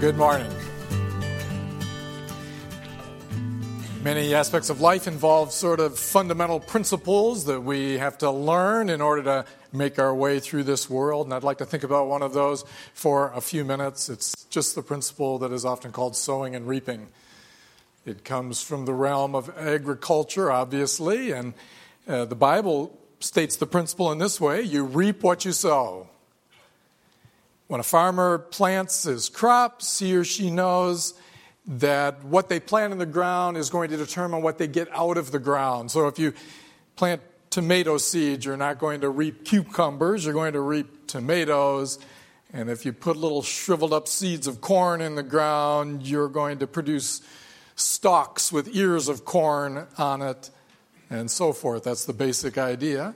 good morning. Many aspects of life involve sort of fundamental principles that we have to learn in order to make our way through this world. And I'd like to think about one of those for a few minutes. It's just the principle that is often called sowing and reaping. It comes from the realm of agriculture, obviously, and uh, the Bible states the principle in this way you reap what you sow. When a farmer plants his crops, he or she knows that what they plant in the ground is going to determine what they get out of the ground. So if you plant tomato seeds, you're not going to reap cucumbers, you're going to reap tomatoes. And if you put little shriveled up seeds of corn in the ground, you're going to produce stalks with ears of corn on it, and so forth. That's the basic idea.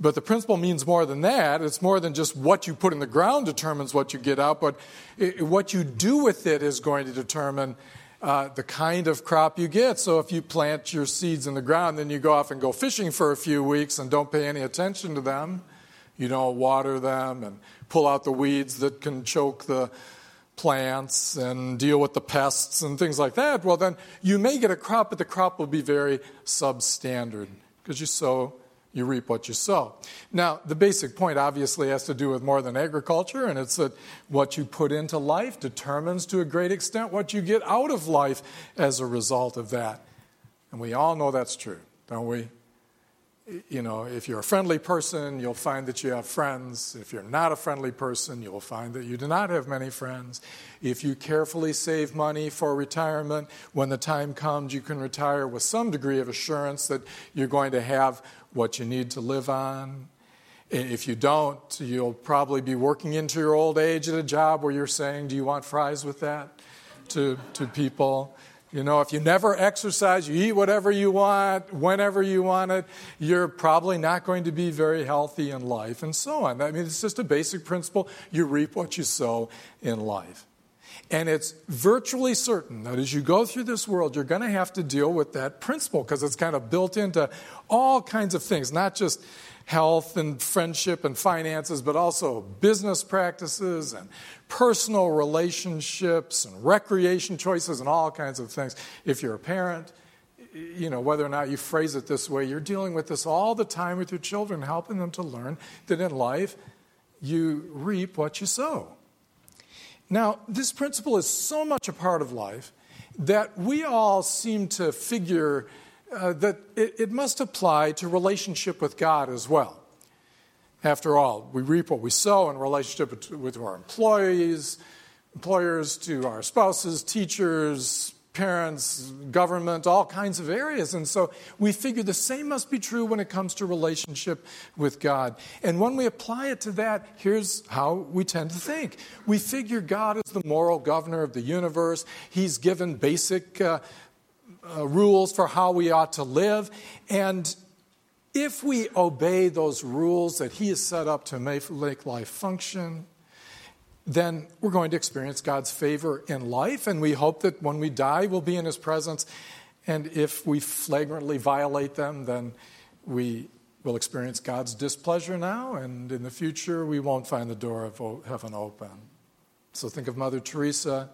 But the principle means more than that. It's more than just what you put in the ground determines what you get out, but it, what you do with it is going to determine uh, the kind of crop you get. So if you plant your seeds in the ground, then you go off and go fishing for a few weeks and don't pay any attention to them, you don't water them and pull out the weeds that can choke the plants and deal with the pests and things like that, well, then you may get a crop, but the crop will be very substandard because you sow you reap what you sow. Now, the basic point obviously has to do with more than agriculture, and it's that what you put into life determines to a great extent what you get out of life as a result of that. And we all know that's true, don't we? you know, if you're a friendly person, you'll find that you have friends. If you're not a friendly person, you'll find that you do not have many friends. If you carefully save money for retirement, when the time comes, you can retire with some degree of assurance that you're going to have what you need to live on. If you don't, you'll probably be working into your old age at a job where you're saying, Do you want fries with that? to, to people. You know, if you never exercise, you eat whatever you want, whenever you want it, you're probably not going to be very healthy in life, and so on. I mean, it's just a basic principle. You reap what you sow in life. And it's virtually certain that as you go through this world, you're going to have to deal with that principle because it's kind of built into all kinds of things, not just health and friendship and finances, but also business practices and personal relationships and recreation choices and all kinds of things. If you're a parent, you know, whether or not you phrase it this way, you're dealing with this all the time with your children, helping them to learn that in life you reap what you sow. Now, this principle is so much a part of life that we all seem to figure uh, that it, it must apply to relationship with God as well. After all, we reap what we sow in relationship with, with our employees, employers, to our spouses, teachers, parents, government, all kinds of areas. And so we figure the same must be true when it comes to relationship with God. And when we apply it to that, here's how we tend to think. We figure God is the moral governor of the universe. He's given basic uh, uh, rules for how we ought to live. And if we obey those rules that He has set up to make life function, then we're going to experience God's favor in life. And we hope that when we die, we'll be in His presence. And if we flagrantly violate them, then we will experience God's displeasure now. And in the future, we won't find the door of heaven open. So think of Mother Teresa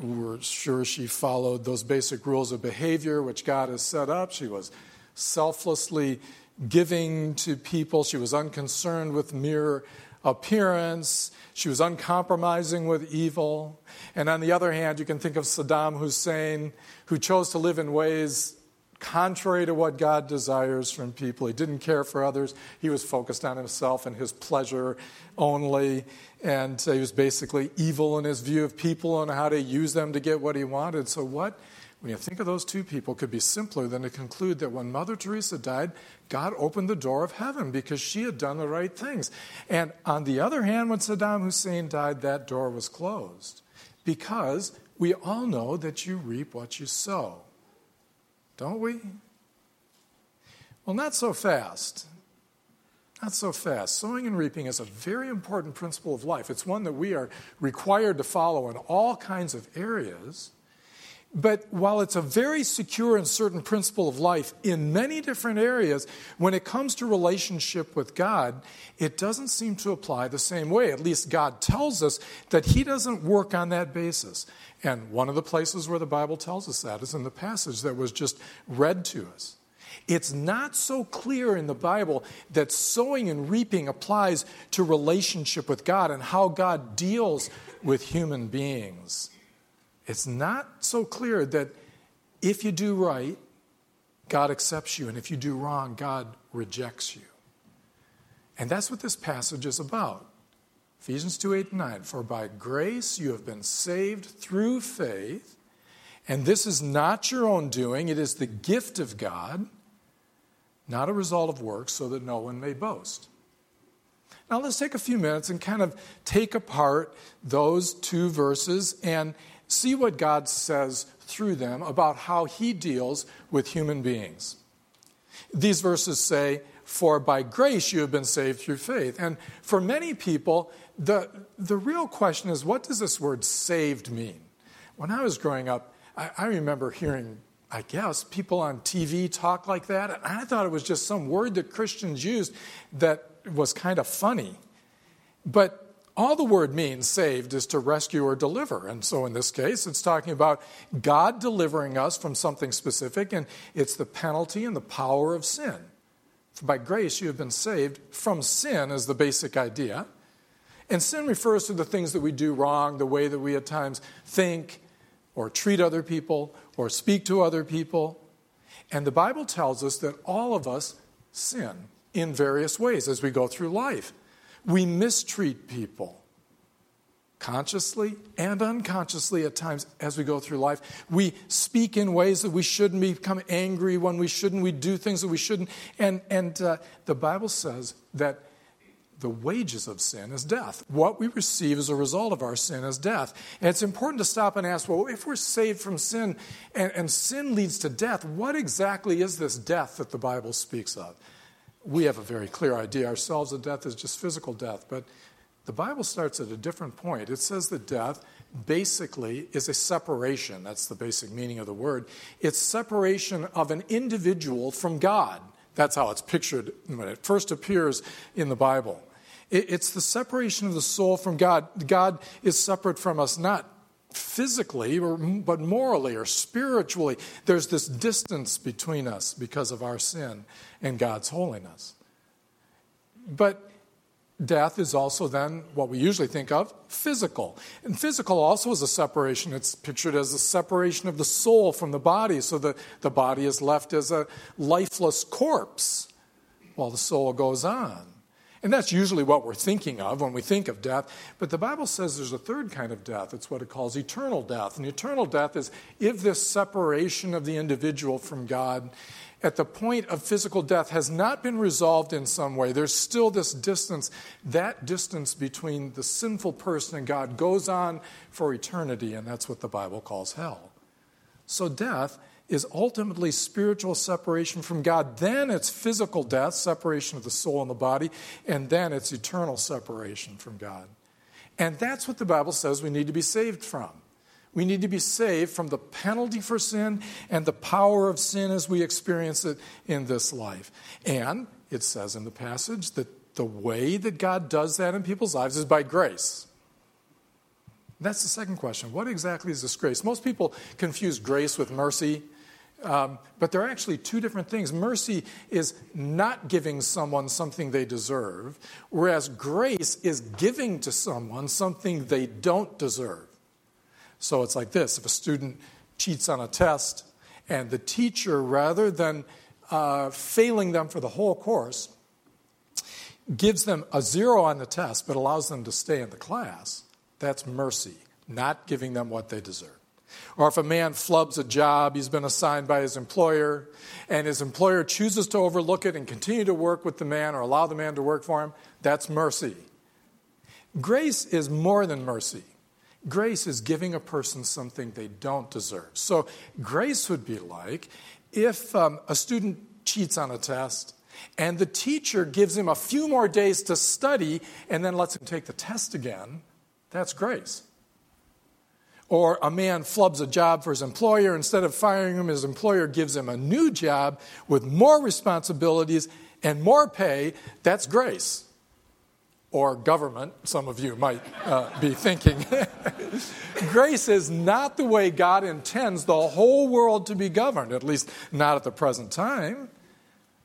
we're sure she followed those basic rules of behavior which God has set up. She was selflessly giving to people, she was unconcerned with mere appearance, she was uncompromising with evil. And on the other hand, you can think of Saddam Hussein, who chose to live in ways contrary to what God desires from people. He didn't care for others. He was focused on himself and his pleasure only. And he was basically evil in his view of people and how to use them to get what he wanted. So, what, when you think of those two people, could be simpler than to conclude that when Mother Teresa died, God opened the door of heaven because she had done the right things. And on the other hand, when Saddam Hussein died, that door was closed because we all know that you reap what you sow. Don't we? Well, not so fast. Not so fast. Sowing and reaping is a very important principle of life. It's one that we are required to follow in all kinds of areas. But while it's a very secure and certain principle of life in many different areas, when it comes to relationship with God, it doesn't seem to apply the same way. At least God tells us that He doesn't work on that basis. And one of the places where the Bible tells us that is in the passage that was just read to us. It's not so clear in the Bible that sowing and reaping applies to relationship with God and how God deals with human beings. It's not so clear that if you do right, God accepts you, and if you do wrong, God rejects you. And that's what this passage is about. Ephesians 2 8 and 9. For by grace you have been saved through faith, and this is not your own doing, it is the gift of God, not a result of works, so that no one may boast. Now let's take a few minutes and kind of take apart those two verses and see what God says through them about how he deals with human beings. These verses say, For by grace you have been saved through faith. And for many people, the, the real question is, what does this word saved mean? When I was growing up, I, I remember hearing I guess, people on TV talk like that. And I thought it was just some word that Christians used that was kind of funny. But all the word means, saved, is to rescue or deliver. And so in this case, it's talking about God delivering us from something specific, and it's the penalty and the power of sin. For by grace, you have been saved from sin, is the basic idea. And sin refers to the things that we do wrong, the way that we at times think or treat other people or speak to other people. And the Bible tells us that all of us sin in various ways as we go through life. We mistreat people consciously and unconsciously at times as we go through life. We speak in ways that we shouldn't, we become angry when we shouldn't, we do things that we shouldn't. And, and uh, the Bible says that the wages of sin is death. What we receive as a result of our sin is death. And it's important to stop and ask well, if we're saved from sin and, and sin leads to death, what exactly is this death that the Bible speaks of? We have a very clear idea ourselves that death is just physical death, but the Bible starts at a different point. It says that death basically is a separation. That's the basic meaning of the word. It's separation of an individual from God. That's how it's pictured when it first appears in the Bible. It's the separation of the soul from God. God is separate from us, not physically, or, but morally or spiritually, there's this distance between us because of our sin and God's holiness. But death is also then what we usually think of physical. And physical also is a separation. It's pictured as a separation of the soul from the body, so that the body is left as a lifeless corpse while the soul goes on. And that's usually what we're thinking of when we think of death. But the Bible says there's a third kind of death. It's what it calls eternal death. And eternal death is if this separation of the individual from God at the point of physical death has not been resolved in some way, there's still this distance. That distance between the sinful person and God goes on for eternity, and that's what the Bible calls hell. So death is ultimately spiritual separation from God. Then it's physical death, separation of the soul and the body, and then it's eternal separation from God. And that's what the Bible says we need to be saved from. We need to be saved from the penalty for sin and the power of sin as we experience it in this life. And it says in the passage that the way that God does that in people's lives is by grace. That's the second question. What exactly is this grace? Most people confuse grace with mercy. Um, but there are actually two different things. Mercy is not giving someone something they deserve, whereas grace is giving to someone something they don't deserve. So it's like this if a student cheats on a test, and the teacher, rather than uh, failing them for the whole course, gives them a zero on the test but allows them to stay in the class, that's mercy, not giving them what they deserve. Or if a man flubs a job he's been assigned by his employer, and his employer chooses to overlook it and continue to work with the man or allow the man to work for him, that's mercy. Grace is more than mercy. Grace is giving a person something they don't deserve. So, grace would be like if um, a student cheats on a test and the teacher gives him a few more days to study and then lets him take the test again, that's grace. Or a man flubs a job for his employer. Instead of firing him, his employer gives him a new job with more responsibilities and more pay. That's grace. Or government, some of you might uh, be thinking. grace is not the way God intends the whole world to be governed, at least not at the present time.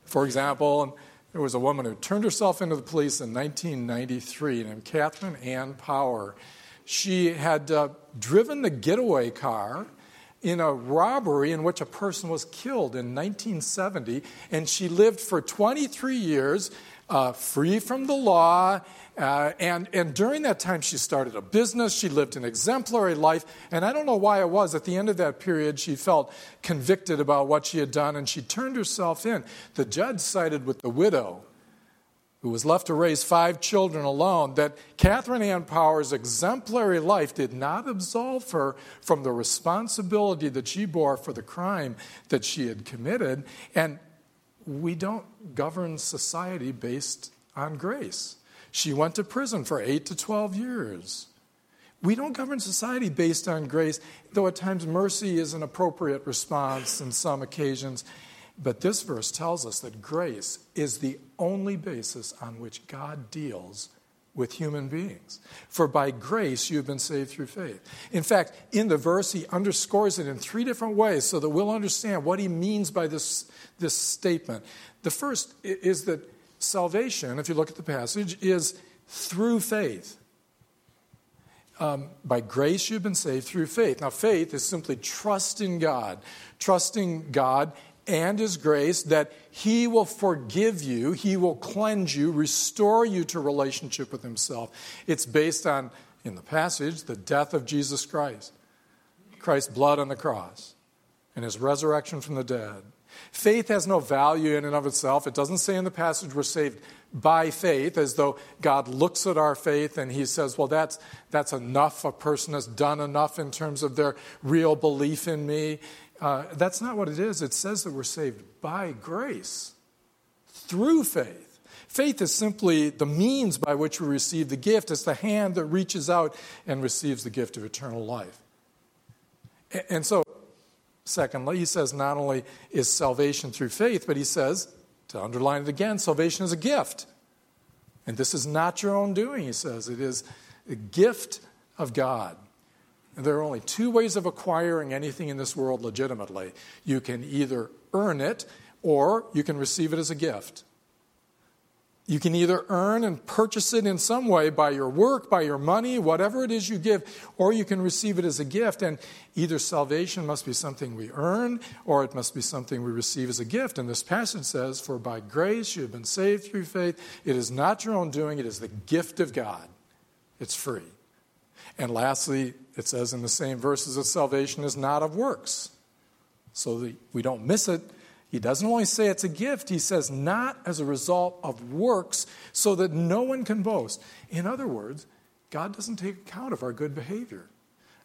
For example, there was a woman who turned herself into the police in 1993 named Katherine Ann Power. She had uh, driven the getaway car in a robbery in which a person was killed in 1970, and she lived for 23 years uh, free from the law. Uh, and, and during that time, she started a business. She lived an exemplary life. And I don't know why it was. At the end of that period, she felt convicted about what she had done, and she turned herself in. The judge sided with the widow who was left to raise five children alone, that Katherine Ann Power's exemplary life did not absolve her from the responsibility that she bore for the crime that she had committed. And we don't govern society based on grace. She went to prison for 8 to 12 years. We don't govern society based on grace, though at times mercy is an appropriate response in some occasions. But this verse tells us that grace is the only basis on which God deals with human beings. For by grace you have been saved through faith. In fact, in the verse, he underscores it in three different ways so that we'll understand what he means by this, this statement. The first is that salvation, if you look at the passage, is through faith. Um, by grace you've been saved through faith. Now, faith is simply trust in God, trusting God and His grace that He will forgive you, He will cleanse you, restore you to relationship with Himself. It's based on, in the passage, the death of Jesus Christ, Christ's blood on the cross, and His resurrection from the dead. Faith has no value in and of itself. It doesn't say in the passage we're saved by faith, as though God looks at our faith and he says, well, that's, that's enough. A person has done enough in terms of their real belief in me. Uh, that's not what it is. It says that we're saved by grace through faith. Faith is simply the means by which we receive the gift. It's the hand that reaches out and receives the gift of eternal life. And so, secondly, he says not only is salvation through faith, but he says, to underline it again, salvation is a gift. And this is not your own doing, he says. It is a gift of God. There are only two ways of acquiring anything in this world legitimately. You can either earn it or you can receive it as a gift. You can either earn and purchase it in some way by your work, by your money, whatever it is you give, or you can receive it as a gift. And either salvation must be something we earn or it must be something we receive as a gift. And this passage says, For by grace you have been saved through faith. It is not your own doing, it is the gift of God. It's free. And lastly, it says in the same verses that salvation is not of works. So that we don't miss it. He doesn't only say it's a gift, he says not as a result of works, so that no one can boast. In other words, God doesn't take account of our good behavior,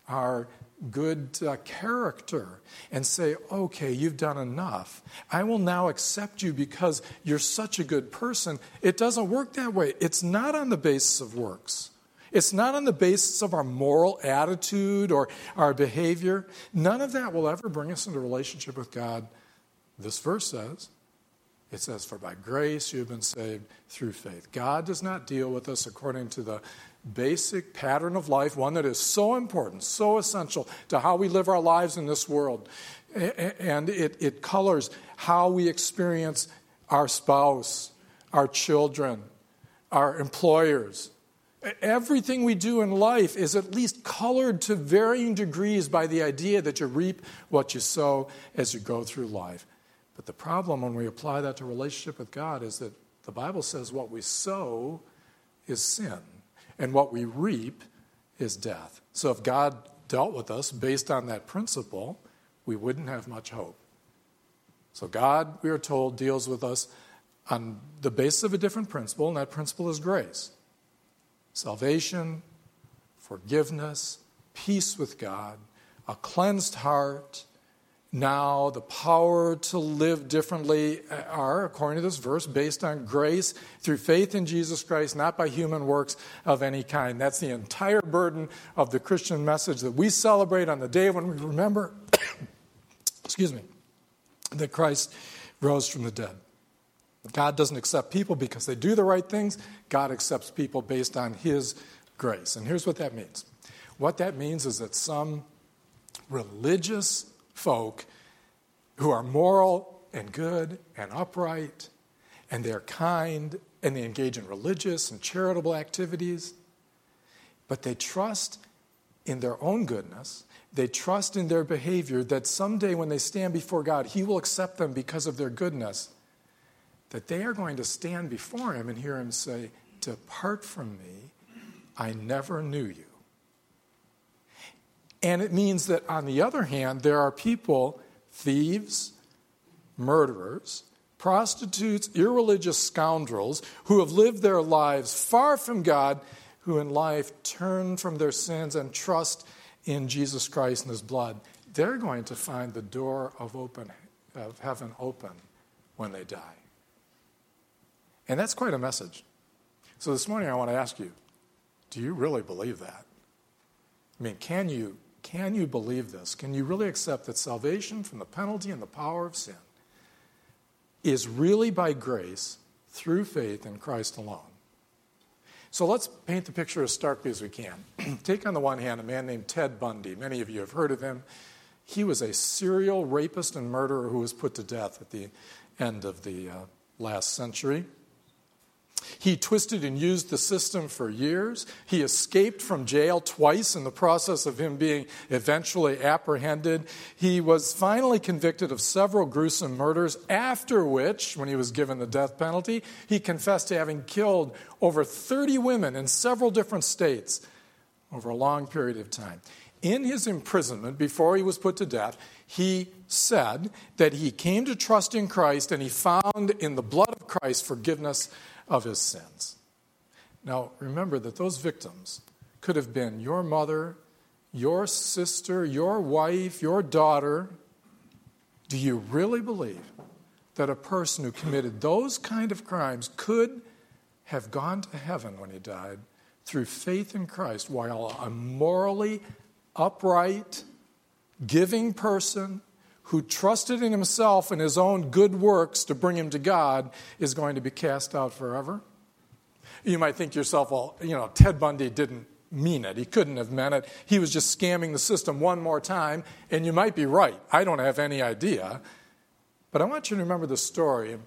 our good uh, character, and say, okay, you've done enough. I will now accept you because you're such a good person. It doesn't work that way. It's not on the basis of works. It's not on the basis of our moral attitude or our behavior. None of that will ever bring us into relationship with God. This verse says, it says, For by grace you have been saved through faith. God does not deal with us according to the basic pattern of life, one that is so important, so essential to how we live our lives in this world. And it, it colors how we experience our spouse, our children, our employers, Everything we do in life is at least colored to varying degrees by the idea that you reap what you sow as you go through life. But the problem when we apply that to relationship with God is that the Bible says what we sow is sin, and what we reap is death. So if God dealt with us based on that principle, we wouldn't have much hope. So God, we are told, deals with us on the basis of a different principle, and that principle is grace salvation, forgiveness, peace with God, a cleansed heart, now the power to live differently are, according to this verse, based on grace through faith in Jesus Christ, not by human works of any kind. That's the entire burden of the Christian message that we celebrate on the day when we remember, excuse me, that Christ rose from the dead. God doesn't accept people because they do the right things. God accepts people based on His grace. And here's what that means what that means is that some religious folk who are moral and good and upright, and they're kind, and they engage in religious and charitable activities, but they trust in their own goodness. They trust in their behavior that someday when they stand before God, He will accept them because of their goodness. That they are going to stand before Him and hear Him say, Depart from me, I never knew you. And it means that, on the other hand, there are people, thieves, murderers, prostitutes, irreligious scoundrels, who have lived their lives far from God, who in life turn from their sins and trust in Jesus Christ and His blood. They're going to find the door of, open, of heaven open when they die. And that's quite a message. So this morning I want to ask you do you really believe that? I mean, can you can you believe this? Can you really accept that salvation from the penalty and the power of sin is really by grace through faith in Christ alone? So let's paint the picture as starkly as we can. Take on the one hand a man named Ted Bundy. Many of you have heard of him. He was a serial rapist and murderer who was put to death at the end of the uh, last century. He twisted and used the system for years. He escaped from jail twice in the process of him being eventually apprehended. He was finally convicted of several gruesome murders, after which, when he was given the death penalty, he confessed to having killed over 30 women in several different states over a long period of time. In his imprisonment, before he was put to death, he said that he came to trust in Christ and he found in the blood of Christ forgiveness of his sins. Now, remember that those victims could have been your mother, your sister, your wife, your daughter. Do you really believe that a person who committed those kind of crimes could have gone to heaven when he died through faith in Christ while a morally upright, giving person who trusted in himself and his own good works to bring him to God is going to be cast out forever? You might think to yourself, well, you know, Ted Bundy didn't mean it. He couldn't have meant it. He was just scamming the system one more time, and you might be right. I don't have any idea. But I want you to remember the story.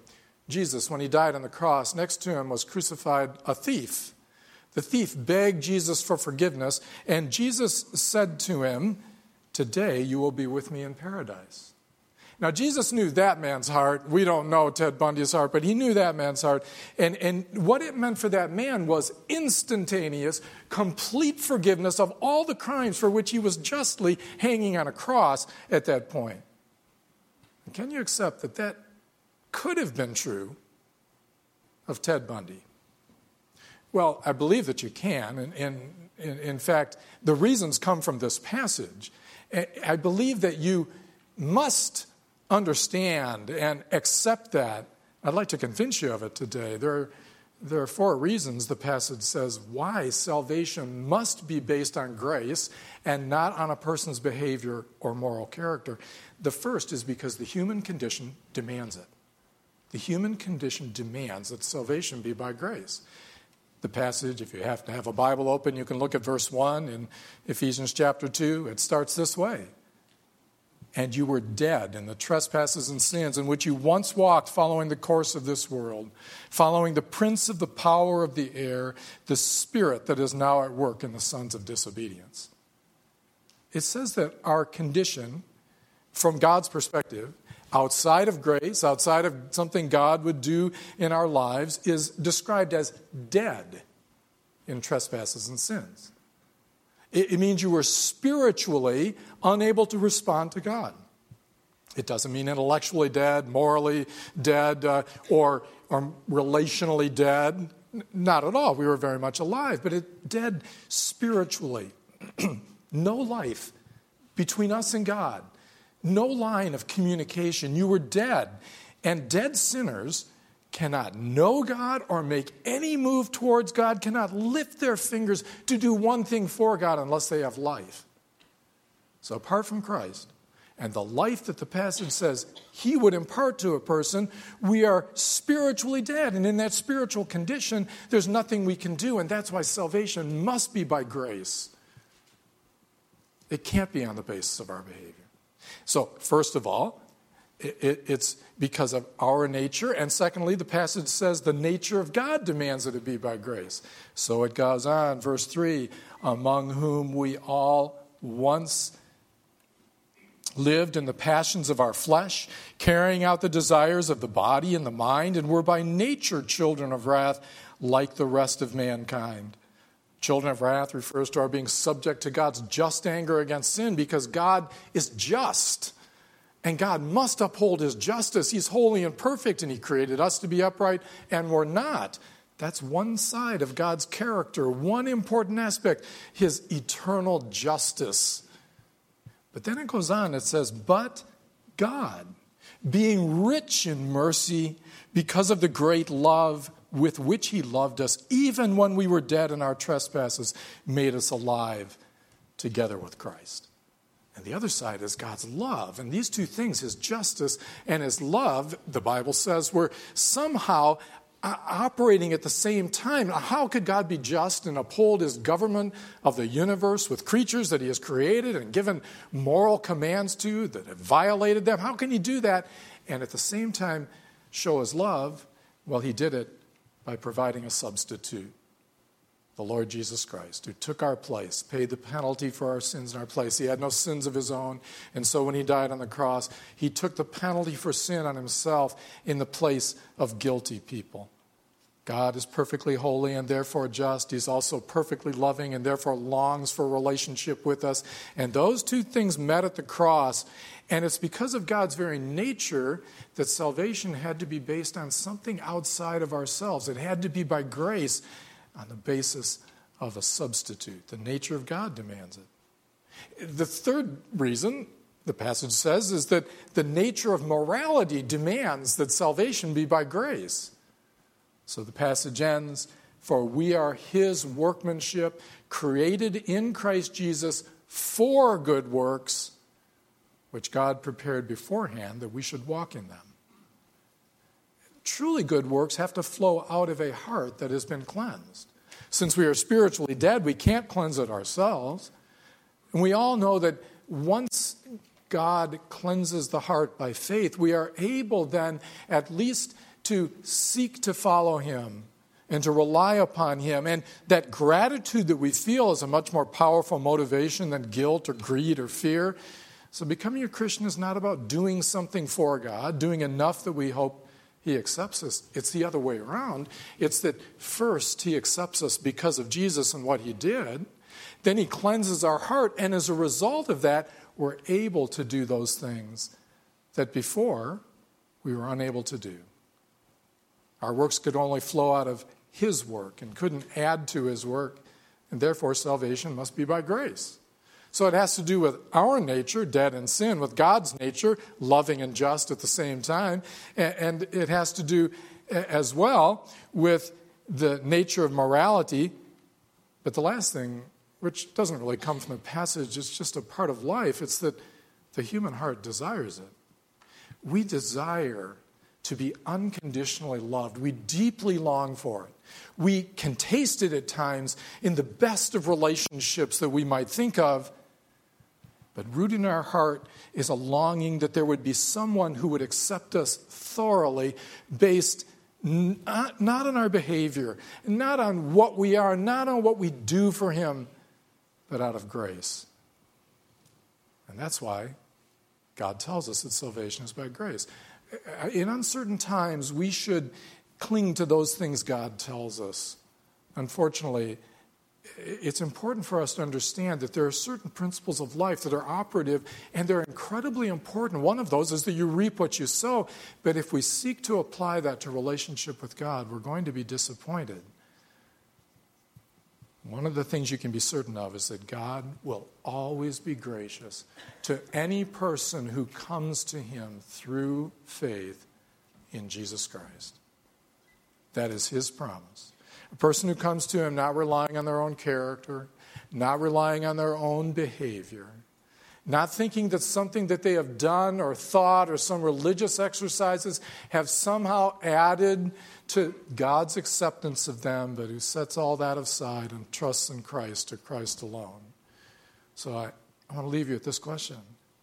Jesus, when he died on the cross, next to him was crucified a thief. The thief begged Jesus for forgiveness, and Jesus said to him, Today you will be with me in paradise. Now, Jesus knew that man's heart. We don't know Ted Bundy's heart, but he knew that man's heart. And, and what it meant for that man was instantaneous, complete forgiveness of all the crimes for which he was justly hanging on a cross at that point. Can you accept that that could have been true of Ted Bundy? Well, I believe that you can. And, and, and in fact, the reasons come from this passage. I believe that you must understand and accept that. I'd like to convince you of it today. There are, there are four reasons the passage says why salvation must be based on grace and not on a person's behavior or moral character. The first is because the human condition demands it. The human condition demands that salvation be by grace. The passage, if you have to have a Bible open, you can look at verse 1 in Ephesians chapter 2. It starts this way and you were dead in the trespasses and sins in which you once walked, following the course of this world, following the prince of the power of the air, the spirit that is now at work in the sons of disobedience. It says that our condition, from God's perspective, outside of grace, outside of something God would do in our lives, is described as dead in trespasses and sins. It, means you were spiritually unable to respond to God. It doesn't mean intellectually dead, morally dead, uh, or, or relationally dead. Not at all. We were very much alive, but it dead spiritually. no life between us and God. no line of communication. You were dead. And dead sinners cannot know God or make any move towards God, cannot lift their fingers to do one thing for God unless they have life. So, apart from Christ and the life that the passage says he would impart to a person, we are spiritually dead. And in that spiritual condition, there's nothing we can do. And that's why salvation must be by grace. It can't be on the basis of our behavior. So, first of all, it's because of our nature. And secondly, the passage says the nature of God demands that it be by grace. So it goes on, verse 3 among whom we all once lived in the passions of our flesh, carrying out the desires of the body and the mind, and were by nature children of wrath like the rest of mankind. Children of wrath refers to our being subject to God's just anger against sin because God is just. And God must uphold his justice. He's holy and perfect, and he created us to be upright, and we're not. That's one side of God's character, one important aspect, his eternal justice. But then it goes on, it says, But God, being rich in mercy because of the great love with which he loved us, even when we were dead in our trespasses, made us alive together with Christ. And the other side is God's love. And these two things, his justice and his love, the Bible says, were somehow operating at the same time. How could God be just and uphold his government of the universe with creatures that he has created and given moral commands to that have violated them? How can he do that and at the same time show his love? Well, he did it by providing a substitute the Lord Jesus Christ, who took our place, paid the penalty for our sins in our place. He had no sins of his own. And so when he died on the cross, he took the penalty for sin on himself in the place of guilty people. God is perfectly holy and therefore just. He's also perfectly loving and therefore longs for relationship with us. And those two things met at the cross. And it's because of God's very nature that salvation had to be based on something outside of ourselves. It had to be by grace on the basis of a substitute. The nature of God demands it. The third reason the passage says is that the nature of morality demands that salvation be by grace. So the passage ends For we are his workmanship, created in Christ Jesus for good works, which God prepared beforehand that we should walk in them. Truly good works have to flow out of a heart that has been cleansed. Since we are spiritually dead, we can't cleanse it ourselves. And we all know that once God cleanses the heart by faith, we are able then at least to seek to follow Him and to rely upon Him. And that gratitude that we feel is a much more powerful motivation than guilt or greed or fear. So, becoming a Christian is not about doing something for God, doing enough that we hope he accepts us. It's the other way around. It's that first he accepts us because of Jesus and what he did. Then he cleanses our heart. And as a result of that, we're able to do those things that before we were unable to do. Our works could only flow out of his work and couldn't add to his work. And therefore, salvation must be by grace. So it has to do with our nature, dead in sin, with God's nature, loving and just at the same time. And it has to do as well with the nature of morality. But the last thing, which doesn't really come from the passage, it's just a part of life, it's that the human heart desires it. We desire to be unconditionally loved. We deeply long for it. We can taste it at times in the best of relationships that we might think of, but rooted in our heart is a longing that there would be someone who would accept us thoroughly based not, uh, not on our behavior, not on what we are, not on what we do for Him, but out of grace. And that's why God tells us that salvation is by grace. Uh, in uncertain times, we should cling to those things God tells us. Unfortunately, it's important for us to understand that there are certain principles of life that are operative and they're incredibly important. One of those is that you reap what you sow, but if we seek to apply that to relationship with God, we're going to be disappointed. One of the things you can be certain of is that God will always be gracious to any person who comes to him through faith in Jesus Christ. That is his promise. A person who comes to him not relying on their own character, not relying on their own behavior, not thinking that something that they have done or thought or some religious exercises have somehow added to God's acceptance of them, but who sets all that aside and trusts in Christ or Christ alone. So I, I want to leave you with this question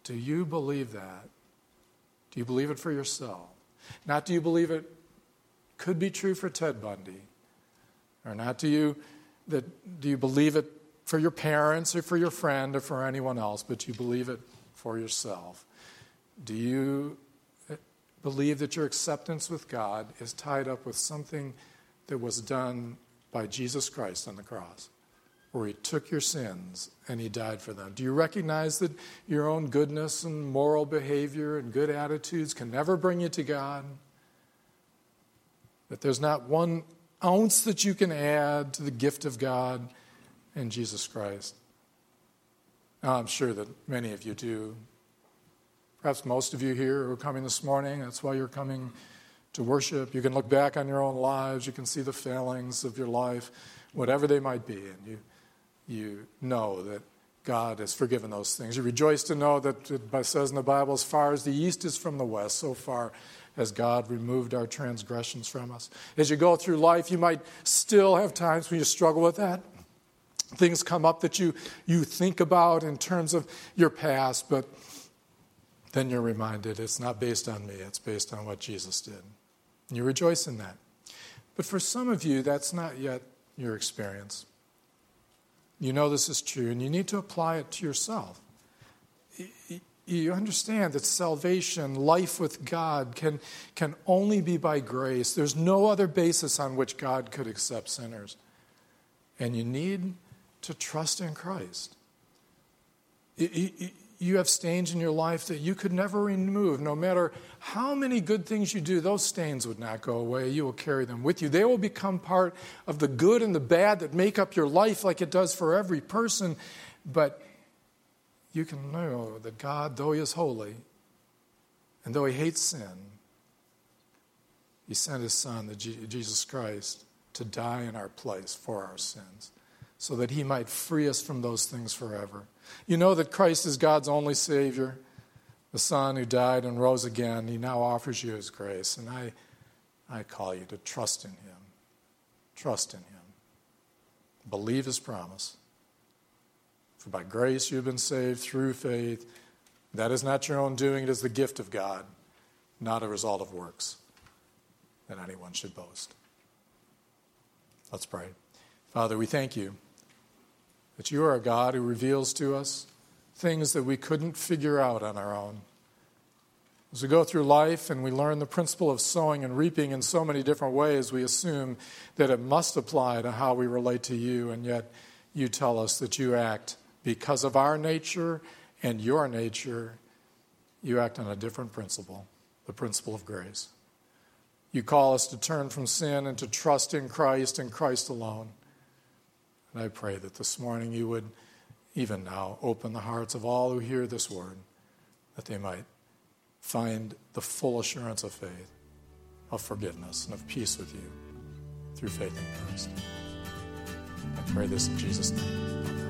Do you believe that? Do you believe it for yourself? Not do you believe it could be true for Ted Bundy? Or not do you that do you believe it for your parents or for your friend or for anyone else, but you believe it for yourself? Do you eh, believe that your acceptance with God is tied up with something that was done by Jesus Christ on the cross, where He took your sins and He died for them? Do you recognize that your own goodness and moral behavior and good attitudes can never bring you to God? That there's not one ounce that you can add to the gift of God in Jesus Christ? Now, I'm sure that many of you do. Perhaps most of you here who are coming this morning, that's why you're coming to worship. You can look back on your own lives, you can see the failings of your life, whatever they might be, and you, you know that God has forgiven those things. You rejoice to know that it says in the Bible, as far as the east is from the west, so far has God removed our transgressions from us. As you go through life, you might still have times when you struggle with that. Things come up that you, you think about in terms of your past, but then you're reminded it's not based on me, it's based on what Jesus did. And you rejoice in that. But for some of you, that's not yet your experience. You know this is true, and you need to apply it to yourself. You understand that salvation, life with God, can, can only be by grace. There's no other basis on which God could accept sinners. And you need to trust in Christ you have stains in your life that you could never remove. No matter how many good things you do, those stains would not go away. You will carry them with you. They will become part of the good and the bad that make up your life, like it does for every person. But you can know that God, though He is holy, and though He hates sin, He sent His Son, Jesus Christ, to die in our place for our sins, so that He might free us from those things forever. You know that Christ is God's only Savior, the Son who died and rose again. He now offers you His grace. And I, I call you to trust in Him. Trust in Him. Believe His promise. For by grace you have been saved through faith. That is not your own doing, it is the gift of God, not a result of works that anyone should boast. Let's pray. Father, we thank you that you are a God who reveals to us things that we couldn't figure out on our own. As we go through life and we learn the principle of sowing and reaping in so many different ways, we assume that it must apply to how we relate to you, and yet you tell us that you act because of our nature and your nature, you act on a different principle, the principle of grace. You call us to turn from sin and to trust in Christ and Christ alone. And I pray that this morning you would, even now, open the hearts of all who hear this word, that they might find the full assurance of faith, of forgiveness, and of peace with you through faith in Christ. I pray this in Jesus' name.